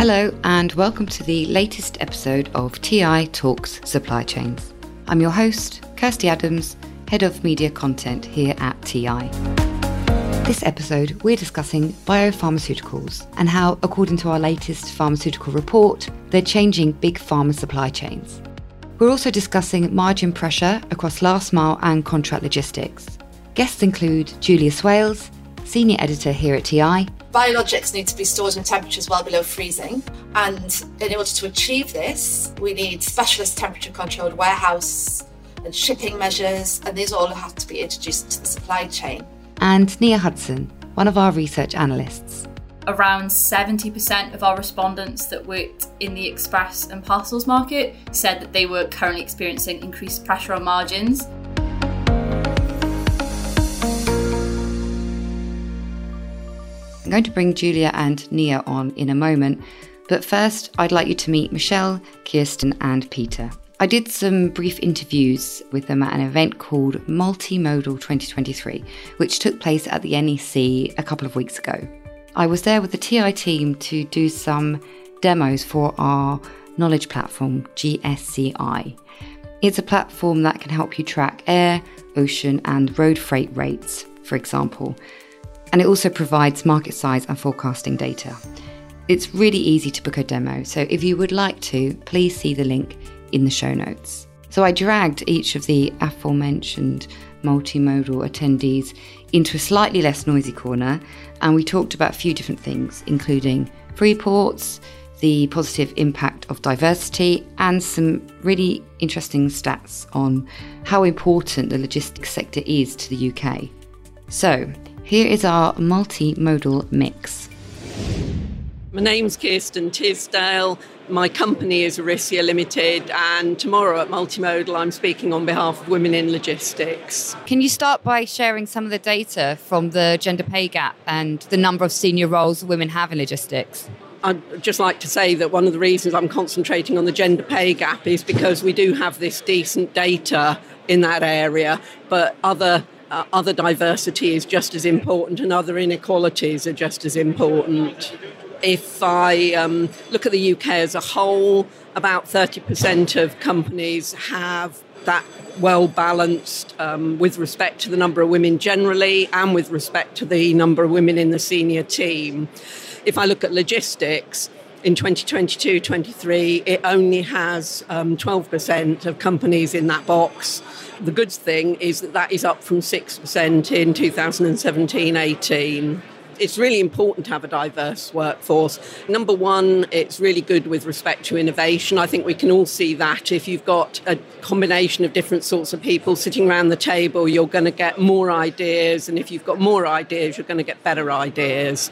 Hello, and welcome to the latest episode of TI Talks Supply Chains. I'm your host, Kirsty Adams, Head of Media Content here at TI. This episode, we're discussing biopharmaceuticals and how, according to our latest pharmaceutical report, they're changing big pharma supply chains. We're also discussing margin pressure across last mile and contract logistics. Guests include Julia Swales, Senior Editor here at TI, Biologics need to be stored in temperatures well below freezing, and in order to achieve this, we need specialist temperature controlled warehouse and shipping measures, and these all have to be introduced to the supply chain. And Nia Hudson, one of our research analysts. Around 70% of our respondents that worked in the express and parcels market said that they were currently experiencing increased pressure on margins. I'm going to bring Julia and Nia on in a moment, but first I'd like you to meet Michelle, Kirsten, and Peter. I did some brief interviews with them at an event called Multimodal 2023, which took place at the NEC a couple of weeks ago. I was there with the TI team to do some demos for our knowledge platform, GSCI. It's a platform that can help you track air, ocean, and road freight rates, for example, and it also provides market size and forecasting data. It's really easy to book a demo, so if you would like to, please see the link in the show notes. So I dragged each of the aforementioned multimodal attendees into a slightly less noisy corner, and we talked about a few different things, including free ports, the positive impact of diversity, and some really interesting stats on how important the logistics sector is to the UK. So, here is our multimodal mix. My name's Kirsten Tisdale. My company is Aricia Limited, and tomorrow at Multimodal, I'm speaking on behalf of Women in Logistics. Can you start by sharing some of the data from the gender pay gap and the number of senior roles women have in logistics? I'd just like to say that one of the reasons I'm concentrating on the gender pay gap is because we do have this decent data in that area, but other uh, other diversity is just as important and other inequalities are just as important. If I um, look at the UK as a whole, about 30% of companies have that well balanced um, with respect to the number of women generally and with respect to the number of women in the senior team. If I look at logistics, in 2022 23, it only has um, 12% of companies in that box. The good thing is that that is up from 6% in 2017 18 it's really important to have a diverse workforce. Number one, it's really good with respect to innovation. I think we can all see that if you've got a combination of different sorts of people sitting around the table, you're going to get more ideas. And if you've got more ideas, you're going to get better ideas.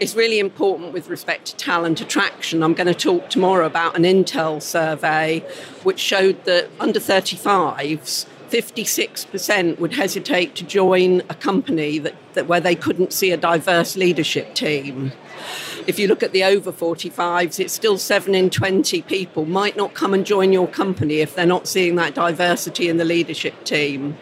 It's really important with respect to talent attraction. I'm going to talk tomorrow about an Intel survey which showed that under 35s, 56% would hesitate to join a company that, that where they couldn't see a diverse leadership team. If you look at the over 45s, it's still 7 in 20 people might not come and join your company if they're not seeing that diversity in the leadership team.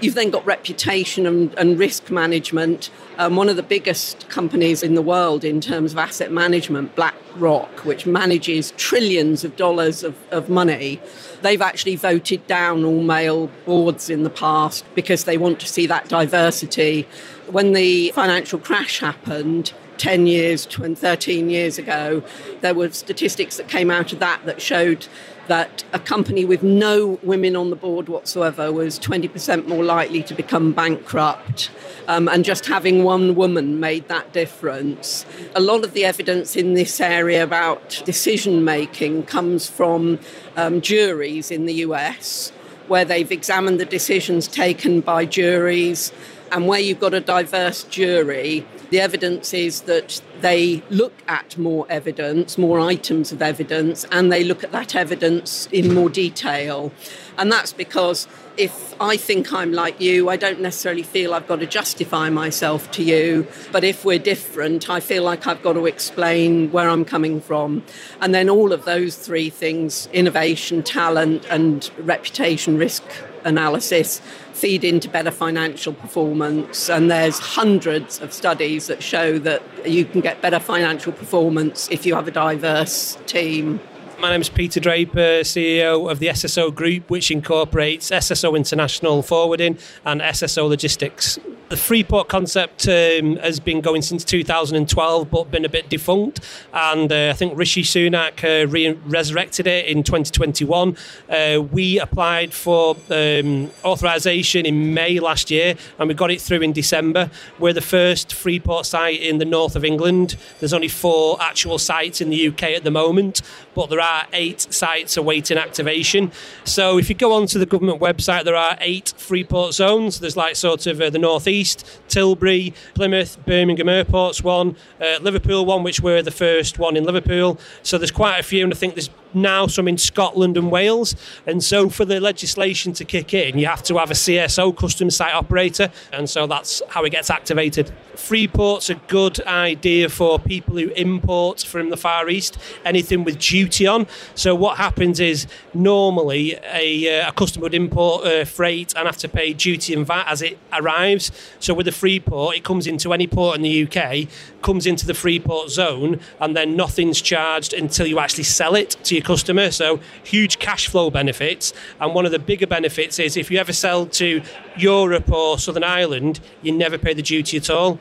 You've then got reputation and, and risk management. Um, one of the biggest companies in the world in terms of asset management, BlackRock, which manages trillions of dollars of, of money, they've actually voted down all male boards in the past because they want to see that diversity. When the financial crash happened, 10 years, 20, 13 years ago, there were statistics that came out of that that showed that a company with no women on the board whatsoever was 20% more likely to become bankrupt. Um, and just having one woman made that difference. A lot of the evidence in this area about decision making comes from um, juries in the US, where they've examined the decisions taken by juries. And where you've got a diverse jury, the evidence is that they look at more evidence, more items of evidence, and they look at that evidence in more detail. And that's because if I think I'm like you, I don't necessarily feel I've got to justify myself to you. But if we're different, I feel like I've got to explain where I'm coming from. And then all of those three things innovation, talent, and reputation risk analysis feed into better financial performance. And there's hundreds of studies that show that you can get better financial performance if you have a diverse team. My name is Peter Draper, CEO of the SSO Group, which incorporates SSO International Forwarding and SSO Logistics. The Freeport concept um, has been going since 2012, but been a bit defunct. And uh, I think Rishi Sunak uh, re- resurrected it in 2021. Uh, we applied for um, authorization in May last year, and we got it through in December. We're the first Freeport site in the north of England. There's only four actual sites in the UK at the moment, but there are eight sites awaiting activation. So if you go onto the government website, there are eight Freeport zones. There's like sort of uh, the northeast Tilbury, Plymouth, Birmingham Airports one, uh, Liverpool one, which were the first one in Liverpool. So there's quite a few, and I think there's now some in Scotland and Wales. And so for the legislation to kick in, you have to have a CSO, custom site operator, and so that's how it gets activated. Freeport's a good idea for people who import from the Far East, anything with duty on. So what happens is normally a, uh, a customer would import uh, freight and have to pay duty and VAT as it arrives. So with a Freeport, it comes into any port in the UK, comes into the free port zone, and then nothing's charged until you actually sell it to your customer. So huge cash flow benefits. And one of the bigger benefits is if you ever sell to Europe or Southern Ireland, you never pay the duty at all.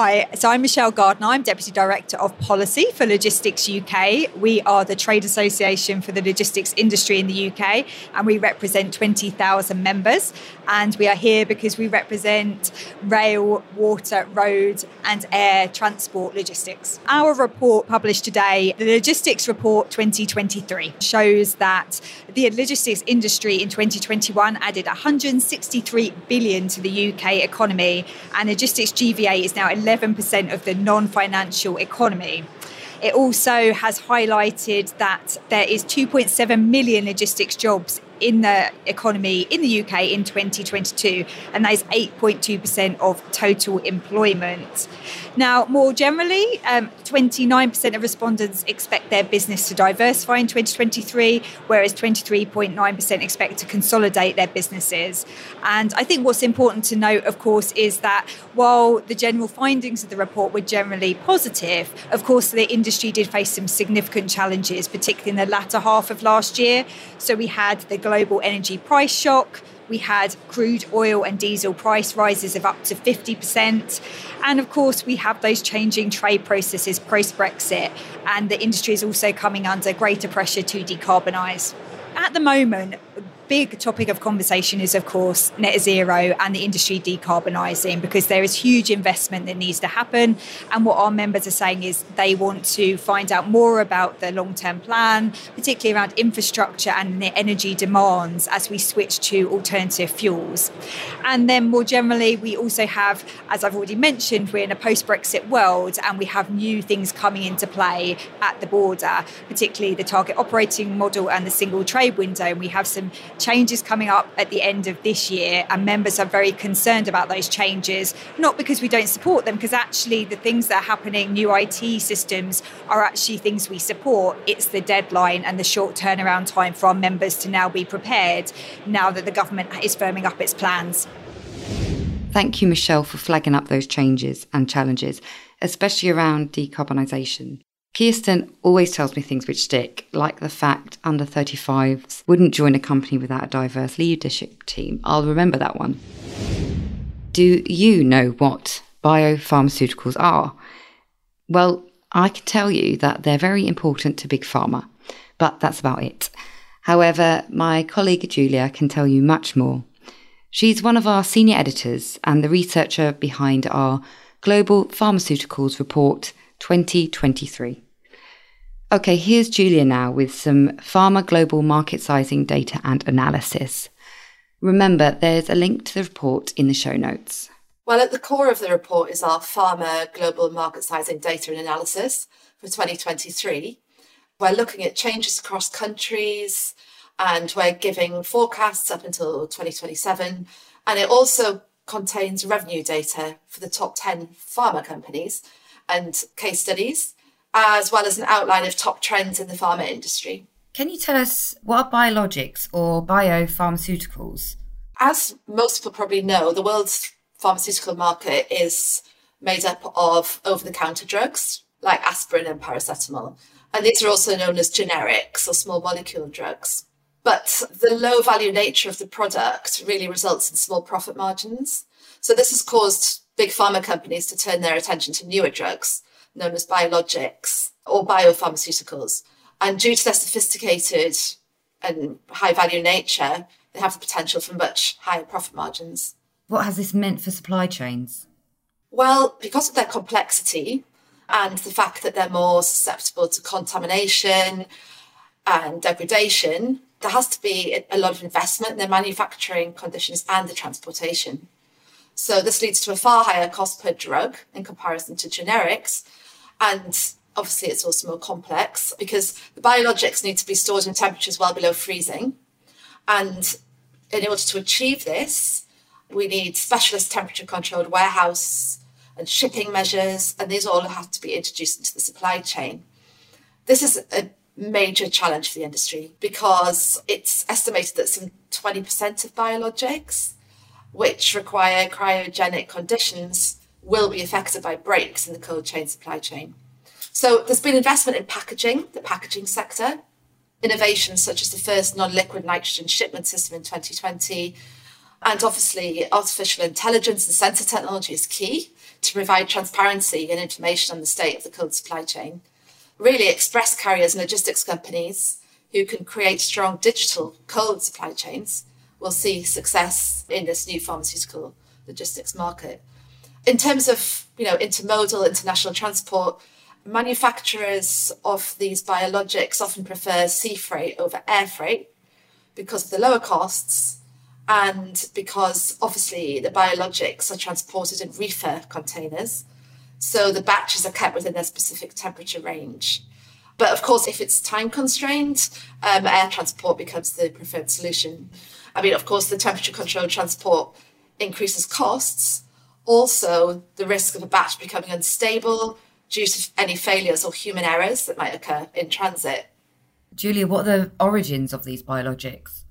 Hi, so I'm Michelle Gardner. I'm Deputy Director of Policy for Logistics UK. We are the trade association for the logistics industry in the UK and we represent 20,000 members. And we are here because we represent rail, water, road, and air transport logistics. Our report published today, the Logistics Report 2023, shows that the logistics industry in 2021 added 163 billion to the UK economy, and logistics GVA is now 11% of the non financial economy. It also has highlighted that there is 2.7 million logistics jobs in the economy in the UK in 2022, and that is 8.2% of total employment. Now, more generally, um, 29% of respondents expect their business to diversify in 2023, whereas 23.9% expect to consolidate their businesses. And I think what's important to note, of course, is that while the general findings of the report were generally positive, of course, the industry did face some significant challenges, particularly in the latter half of last year. So we had the global energy price shock. We had crude oil and diesel price rises of up to 50%. And of course, we have those changing trade processes post Brexit. And the industry is also coming under greater pressure to decarbonise. At the moment, big topic of conversation is, of course, net zero and the industry decarbonising because there is huge investment that needs to happen. And what our members are saying is they want to find out more about the long term plan, particularly around infrastructure and the energy demands as we switch to alternative fuels. And then more generally, we also have, as I've already mentioned, we're in a post Brexit world and we have new things coming into play at the border, particularly the target operating model and the single trade window. And we have some changes coming up at the end of this year, and members are very concerned about those changes, not because we don't support them, because actually the things that are happening, new IT systems, are actually things we support. It's the deadline and the short turnaround time for our members to now be prepared now that the government is firming up its plans. Thank you, Michelle, for flagging up those changes and challenges, especially around decarbonisation. Kirsten always tells me things which stick, like the fact under 35s wouldn't join a company without a diverse leadership team. I'll remember that one. Do you know what biopharmaceuticals are? Well, I can tell you that they're very important to Big Pharma, but that's about it. However, my colleague Julia can tell you much more. She's one of our senior editors and the researcher behind our Global Pharmaceuticals Report 2023. Okay, here's Julia now with some pharma global market sizing data and analysis. Remember, there's a link to the report in the show notes. Well, at the core of the report is our pharma global market sizing data and analysis for 2023. We're looking at changes across countries and we're giving forecasts up until 2027. And it also contains revenue data for the top 10 pharma companies and case studies, as well as an outline of top trends in the pharma industry. Can you tell us what are biologics or biopharmaceuticals? As most people probably know, the world's pharmaceutical market is made up of over the counter drugs like aspirin and paracetamol. And these are also known as generics or small molecule drugs. But the low value nature of the product really results in small profit margins. So this has caused big pharma companies to turn their attention to newer drugs known as biologics or biopharmaceuticals. And due to their sophisticated and high value nature, they have the potential for much higher profit margins. What has this meant for supply chains? Well, because of their complexity and the fact that they're more susceptible to contamination and degradation, there has to be a lot of investment in their manufacturing conditions and the transportation. So this leads to a far higher cost per drug in comparison to generics. And obviously it's also more complex because the biologics need to be stored in temperatures well below freezing. And in order to achieve this, we need specialist temperature controlled warehouse and shipping measures, and these all have to be introduced into the supply chain. This is a major challenge for the industry because it's estimated that some 20% of biologics, which require cryogenic conditions, will be affected by breaks in the cold chain supply chain. So there's been investment in packaging, the packaging sector, innovations such as the first non-liquid nitrogen shipment system in 2020, and obviously artificial intelligence and sensor technology is key to provide transparency and information on the state of the cold supply chain. Really, express carriers and logistics companies who can create strong digital cold supply chains will see success in this new pharmaceutical logistics market. In terms of you know intermodal international transport, manufacturers of these biologics often prefer sea freight over air freight because of the lower costs and because obviously the biologics are transported in reefer containers. So the batches are kept within their specific temperature range. But of course, if it's time constrained, um, air transport becomes the preferred solution. I mean, of course, the temperature controlled transport increases costs. Also, the risk of a batch becoming unstable due to any failures or human errors that might occur in transit. Julia, what are the origins of these biologics?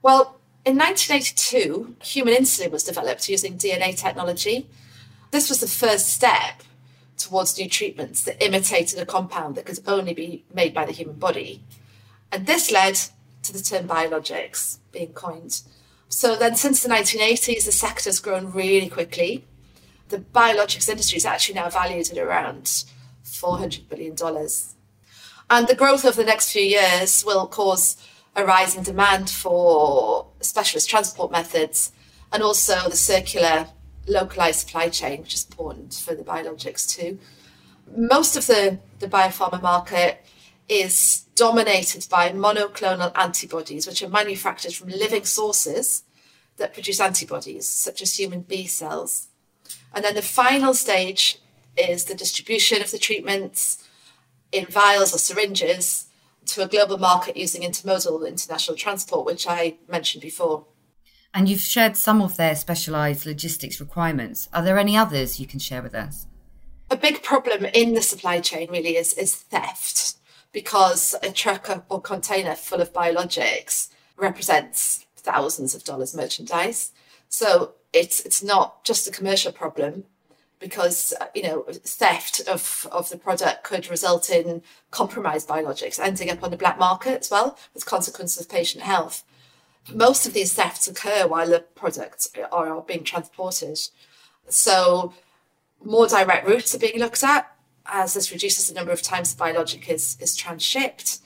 Well, in 1982, human insulin was developed using DNA technology. This was the first step towards new treatments that imitated a compound that could only be made by the human body. And this led to the term biologics being coined. So then, since the 1980s, the sector's grown really quickly. The biologics industry is actually now valued at around $400 billion. And the growth over the next few years will cause a rise in demand for specialist transport methods and also the circular localized supply chain, which is important for the biologics too. Most of the, the biopharma market is dominated by monoclonal antibodies, which are manufactured from living sources that produce antibodies, such as human B cells. And then the final stage is the distribution of the treatments in vials or syringes to a global market using intermodal international transport, which I mentioned before. And you've shared some of their specialised logistics requirements. Are there any others you can share with us? A big problem in the supply chain really is, is theft because a truck or container full of biologics represents thousands of dollars merchandise. So it's it's not just a commercial problem, because uh, you know theft of, of the product could result in compromised biologics ending up on the black market as well with consequences of patient health. Most of these thefts occur while the products are being transported. So more direct routes are being looked at as this reduces the number of times the biologic is, is transshipped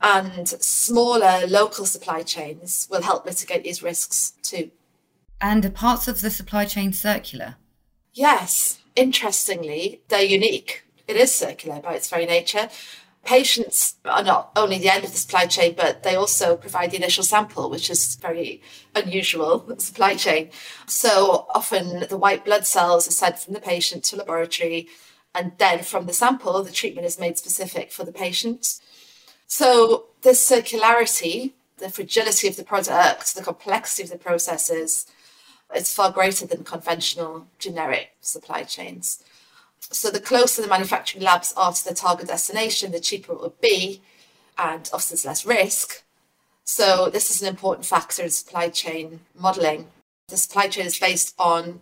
and smaller local supply chains will help mitigate these risks too and are parts of the supply chain circular Yes, interestingly, they're unique. It is circular by its very nature. Patients are not only the end of the supply chain, but they also provide the initial sample, which is very unusual supply chain. So often the white blood cells are sent from the patient to laboratory, and then from the sample, the treatment is made specific for the patient. So this circularity, the fragility of the product, the complexity of the processes, it's far greater than conventional generic supply chains. So the closer the manufacturing labs are to the target destination, the cheaper it would be. and obviously there's less risk. So this is an important factor in supply chain modelling. The supply chain is based on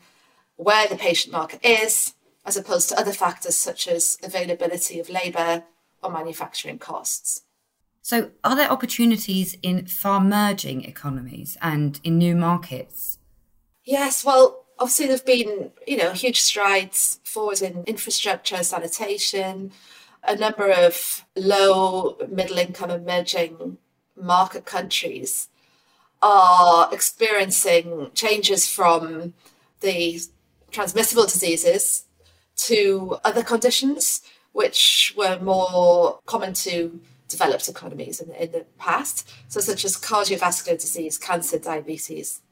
where the patient market is, as opposed to other factors such as availability of labour or manufacturing costs. So, are there opportunities in far merging economies and in new markets? Yes, well, obviously there've been, you know, huge strides forward in infrastructure, sanitation, a number of low middle income emerging market countries are experiencing changes from the transmissible diseases to other conditions which were more common to developed economies in, in the past, so such as cardiovascular disease, cancer, diabetes.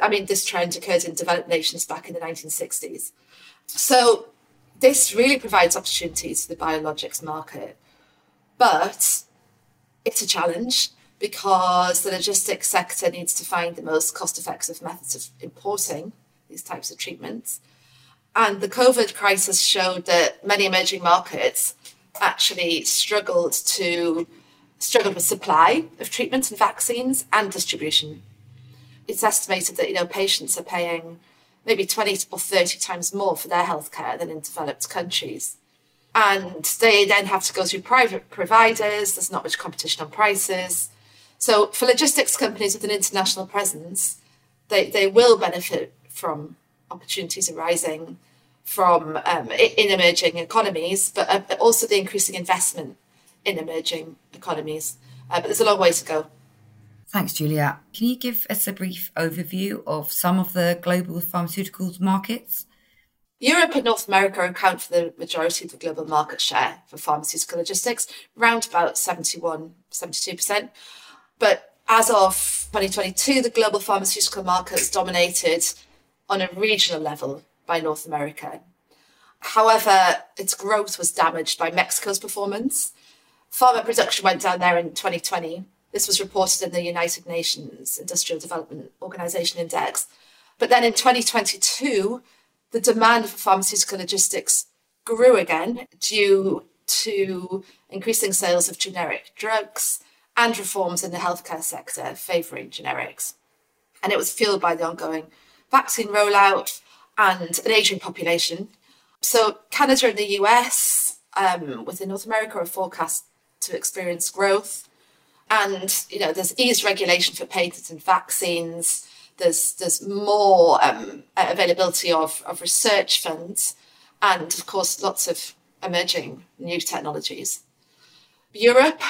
I mean, this trend occurred in developed nations back in the 1960s. So this really provides opportunities for the biologics market, but it's a challenge because the logistics sector needs to find the most cost effective methods of importing these types of treatments. And the COVID crisis showed that many emerging markets actually struggled to struggled with supply of treatments and vaccines and distribution. It's estimated that you know patients are paying maybe 20 or 30 times more for their healthcare than in developed countries. And they then have to go through private providers, there's not much competition on prices. So for logistics companies with an international presence, they, they will benefit from opportunities arising from um, in emerging economies, but uh, also the increasing investment in emerging economies. Uh, but there's a long way to go. Thanks, Julia. Can you give us a brief overview of some of the global pharmaceuticals markets? Europe and North America account for the majority of the global market share for pharmaceutical logistics, around about 71, 72%. But as of 2022, the global pharmaceutical market is dominated on a regional level by North America. However, its growth was damaged by Mexico's performance. Pharma production went down there in 2020. This was reported in the United Nations Industrial Development Organization Index. But then in 2022, the demand for pharmaceutical logistics grew again due to increasing sales of generic drugs and reforms in the healthcare sector favouring generics. And it was fueled by the ongoing vaccine rollout and an aging population. So, Canada and the US um, within North America are forecast to experience growth. And, you know, there's eased regulation for patents and vaccines. There's, there's more um, availability of, of research funds and, of course, lots of emerging new technologies. Europe,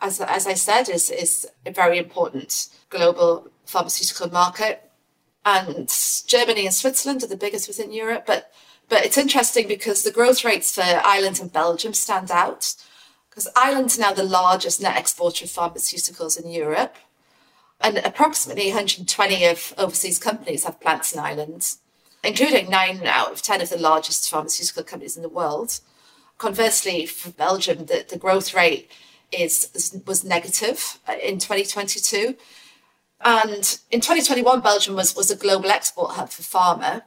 as, as I said, is, is a very important global pharmaceutical market and Germany and Switzerland are the biggest within Europe. But but it's interesting because the growth rates for Ireland and Belgium stand out because Ireland's now the largest net exporter of pharmaceuticals in Europe. And approximately 120 of overseas companies have plants in Ireland, including nine out of 10 of the largest pharmaceutical companies in the world. Conversely, for Belgium, the, the growth rate is was negative in 2022 and in 2021, Belgium was, was a global export hub for pharma.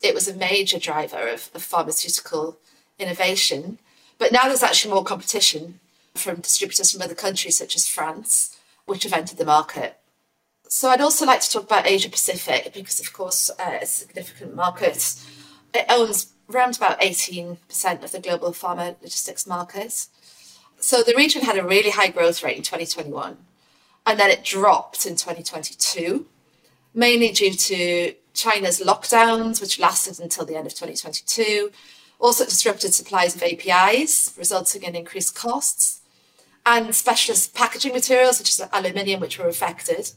It was a major driver of, of pharmaceutical innovation. But now there's actually more competition from distributors from other countries, such as France, which have entered the market. So I'd also like to talk about Asia Pacific because, of course, uh, it's a significant market. It owns around about 18% of the global pharma logistics market. So the region had a really high growth rate in 2021 and then it dropped in 2022, mainly due to China's lockdowns, which lasted until the end of 2022, also disrupted supplies of APIs, resulting in increased costs, and specialist packaging materials, such as aluminium, which were affected.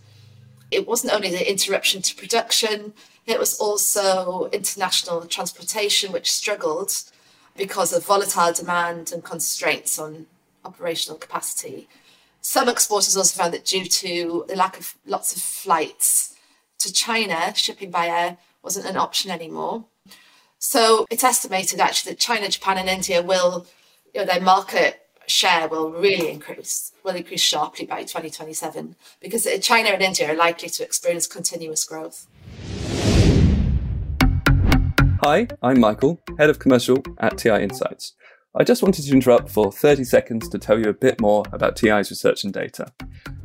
It wasn't only the interruption to production, it was also international transportation, which struggled because of volatile demand and constraints on operational capacity. Some exporters also found that due to the lack of lots of flights to China, shipping by air wasn't an option anymore. So it's estimated actually that China, Japan, and India will, you know, their market share will really increase, will increase sharply by 2027 because China and India are likely to experience continuous growth. Hi, I'm Michael, Head of Commercial at TI Insights. I just wanted to interrupt for 30 seconds to tell you a bit more about TI's research and data.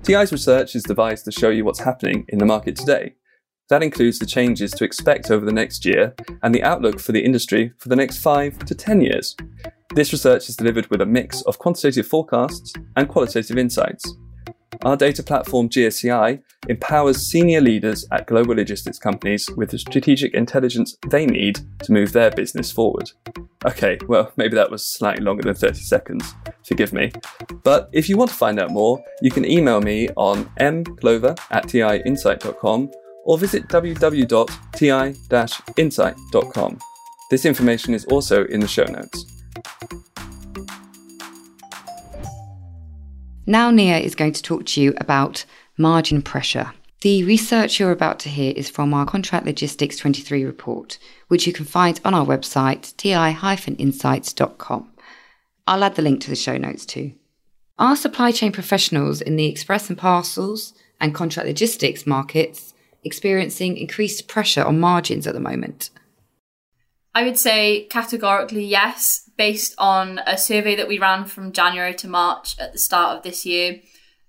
TI's research is devised to show you what's happening in the market today. That includes the changes to expect over the next year and the outlook for the industry for the next 5 to 10 years. This research is delivered with a mix of quantitative forecasts and qualitative insights. Our data platform GSCI empowers senior leaders at global logistics companies with the strategic intelligence they need to move their business forward. Okay, well, maybe that was slightly longer than 30 seconds, forgive me. But if you want to find out more, you can email me on mclover at tiinsight.com or visit www.ti-insight.com. This information is also in the show notes. Now, Nia is going to talk to you about margin pressure. The research you're about to hear is from our Contract Logistics 23 report, which you can find on our website, ti-insights.com. I'll add the link to the show notes too. Are supply chain professionals in the express and parcels and contract logistics markets experiencing increased pressure on margins at the moment? I would say categorically yes, based on a survey that we ran from January to March at the start of this year.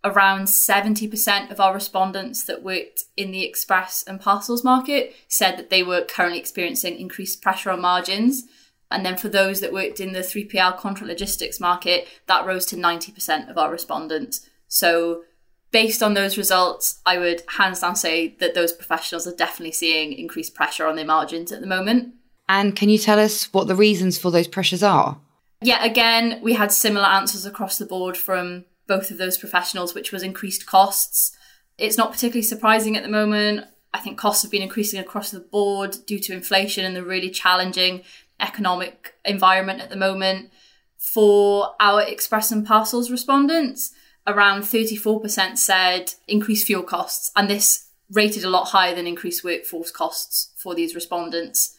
Around 70% of our respondents that worked in the express and parcels market said that they were currently experiencing increased pressure on margins. And then for those that worked in the 3PL contract logistics market, that rose to 90% of our respondents. So, based on those results, I would hands down say that those professionals are definitely seeing increased pressure on their margins at the moment. And can you tell us what the reasons for those pressures are? Yeah, again, we had similar answers across the board from both of those professionals, which was increased costs. It's not particularly surprising at the moment. I think costs have been increasing across the board due to inflation and the really challenging economic environment at the moment. For our express and parcels respondents, around 34% said increased fuel costs, and this rated a lot higher than increased workforce costs for these respondents.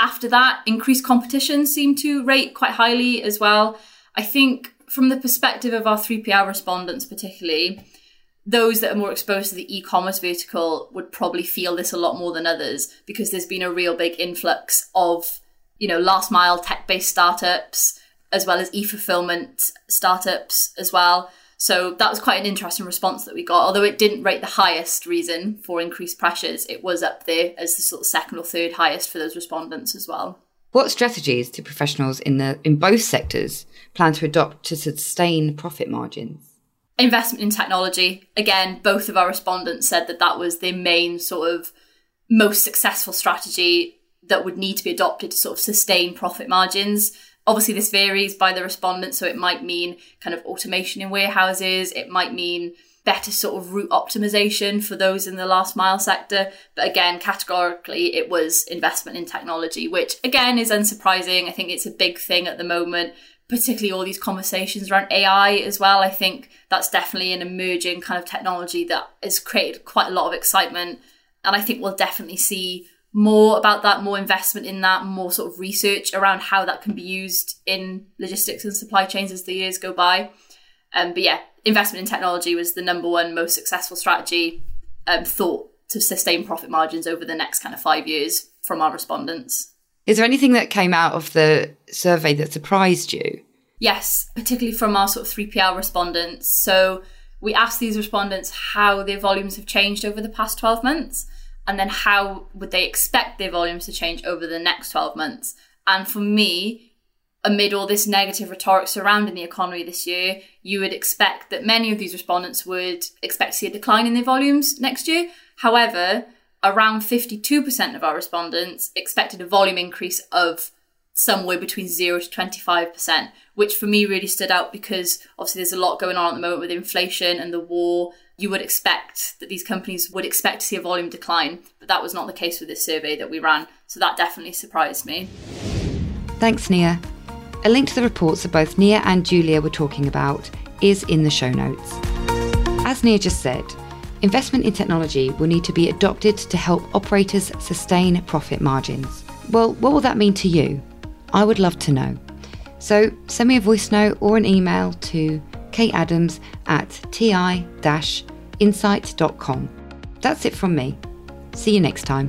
After that, increased competition seemed to rate quite highly as well. I think from the perspective of our 3PL respondents, particularly, those that are more exposed to the e-commerce vertical would probably feel this a lot more than others because there's been a real big influx of, you know, last mile tech-based startups as well as e-fulfillment startups as well. So that was quite an interesting response that we got. Although it didn't rate the highest reason for increased pressures, it was up there as the sort of second or third highest for those respondents as well. What strategies do professionals in the in both sectors plan to adopt to sustain profit margins? Investment in technology. Again, both of our respondents said that that was their main sort of most successful strategy that would need to be adopted to sort of sustain profit margins. Obviously, this varies by the respondent, so it might mean kind of automation in warehouses, it might mean better sort of route optimization for those in the last mile sector. But again, categorically, it was investment in technology, which again is unsurprising. I think it's a big thing at the moment, particularly all these conversations around AI as well. I think that's definitely an emerging kind of technology that has created quite a lot of excitement. And I think we'll definitely see more about that, more investment in that, more sort of research around how that can be used in logistics and supply chains as the years go by. Um, but yeah, investment in technology was the number one most successful strategy um, thought to sustain profit margins over the next kind of five years from our respondents. Is there anything that came out of the survey that surprised you? Yes, particularly from our sort of 3PL respondents. So we asked these respondents how their volumes have changed over the past 12 months and then how would they expect their volumes to change over the next 12 months. And for me, amid all this negative rhetoric surrounding the economy this year, you would expect that many of these respondents would expect to see a decline in their volumes next year. However, around 52% of our respondents expected a volume increase of somewhere between 0 to 25%, which for me really stood out because obviously there's a lot going on at the moment with inflation and the war you would expect that these companies would expect to see a volume decline, but that was not the case with this survey that we ran. So that definitely surprised me. Thanks, Nia. A link to the reports that both Nia and Julia were talking about is in the show notes. As Nia just said, investment in technology will need to be adopted to help operators sustain profit margins. Well, what will that mean to you? I would love to know. So send me a voice note or an email to adams at ti-insight.com. That's it from me. See you next time.